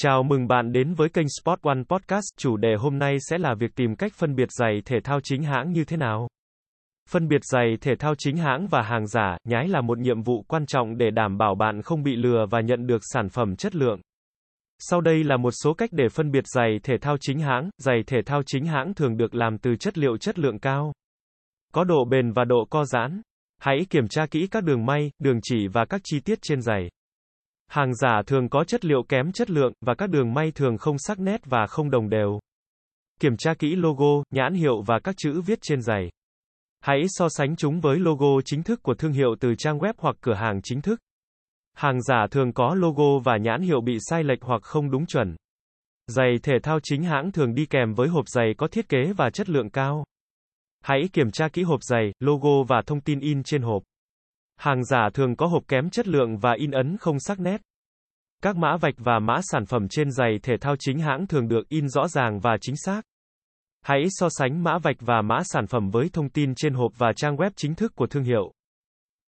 Chào mừng bạn đến với kênh Sport One Podcast. Chủ đề hôm nay sẽ là việc tìm cách phân biệt giày thể thao chính hãng như thế nào. Phân biệt giày thể thao chính hãng và hàng giả, nhái là một nhiệm vụ quan trọng để đảm bảo bạn không bị lừa và nhận được sản phẩm chất lượng. Sau đây là một số cách để phân biệt giày thể thao chính hãng. Giày thể thao chính hãng thường được làm từ chất liệu chất lượng cao. Có độ bền và độ co giãn. Hãy kiểm tra kỹ các đường may, đường chỉ và các chi tiết trên giày. Hàng giả thường có chất liệu kém chất lượng, và các đường may thường không sắc nét và không đồng đều. Kiểm tra kỹ logo, nhãn hiệu và các chữ viết trên giày. Hãy so sánh chúng với logo chính thức của thương hiệu từ trang web hoặc cửa hàng chính thức. Hàng giả thường có logo và nhãn hiệu bị sai lệch hoặc không đúng chuẩn. Giày thể thao chính hãng thường đi kèm với hộp giày có thiết kế và chất lượng cao. Hãy kiểm tra kỹ hộp giày, logo và thông tin in trên hộp. Hàng giả thường có hộp kém chất lượng và in ấn không sắc nét. Các mã vạch và mã sản phẩm trên giày thể thao chính hãng thường được in rõ ràng và chính xác. Hãy so sánh mã vạch và mã sản phẩm với thông tin trên hộp và trang web chính thức của thương hiệu.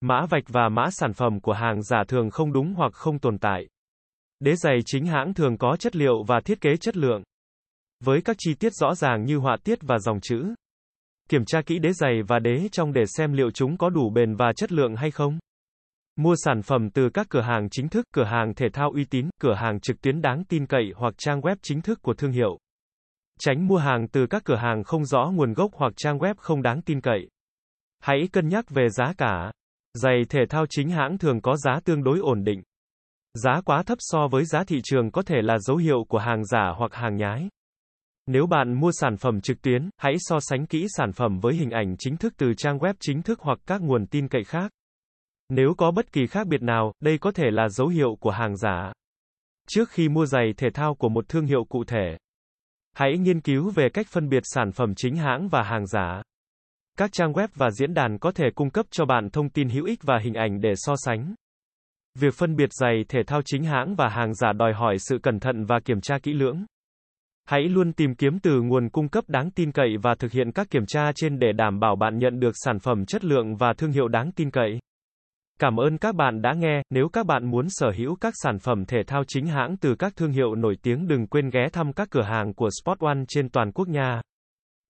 Mã vạch và mã sản phẩm của hàng giả thường không đúng hoặc không tồn tại. Đế giày chính hãng thường có chất liệu và thiết kế chất lượng. Với các chi tiết rõ ràng như họa tiết và dòng chữ. Kiểm tra kỹ đế giày và đế trong để xem liệu chúng có đủ bền và chất lượng hay không. Mua sản phẩm từ các cửa hàng chính thức, cửa hàng thể thao uy tín, cửa hàng trực tuyến đáng tin cậy hoặc trang web chính thức của thương hiệu. Tránh mua hàng từ các cửa hàng không rõ nguồn gốc hoặc trang web không đáng tin cậy. Hãy cân nhắc về giá cả. Giày thể thao chính hãng thường có giá tương đối ổn định. Giá quá thấp so với giá thị trường có thể là dấu hiệu của hàng giả hoặc hàng nhái. Nếu bạn mua sản phẩm trực tuyến, hãy so sánh kỹ sản phẩm với hình ảnh chính thức từ trang web chính thức hoặc các nguồn tin cậy khác. Nếu có bất kỳ khác biệt nào, đây có thể là dấu hiệu của hàng giả. Trước khi mua giày thể thao của một thương hiệu cụ thể, hãy nghiên cứu về cách phân biệt sản phẩm chính hãng và hàng giả. Các trang web và diễn đàn có thể cung cấp cho bạn thông tin hữu ích và hình ảnh để so sánh. Việc phân biệt giày thể thao chính hãng và hàng giả đòi hỏi sự cẩn thận và kiểm tra kỹ lưỡng. Hãy luôn tìm kiếm từ nguồn cung cấp đáng tin cậy và thực hiện các kiểm tra trên để đảm bảo bạn nhận được sản phẩm chất lượng và thương hiệu đáng tin cậy. Cảm ơn các bạn đã nghe, nếu các bạn muốn sở hữu các sản phẩm thể thao chính hãng từ các thương hiệu nổi tiếng đừng quên ghé thăm các cửa hàng của Sport One trên toàn quốc nha.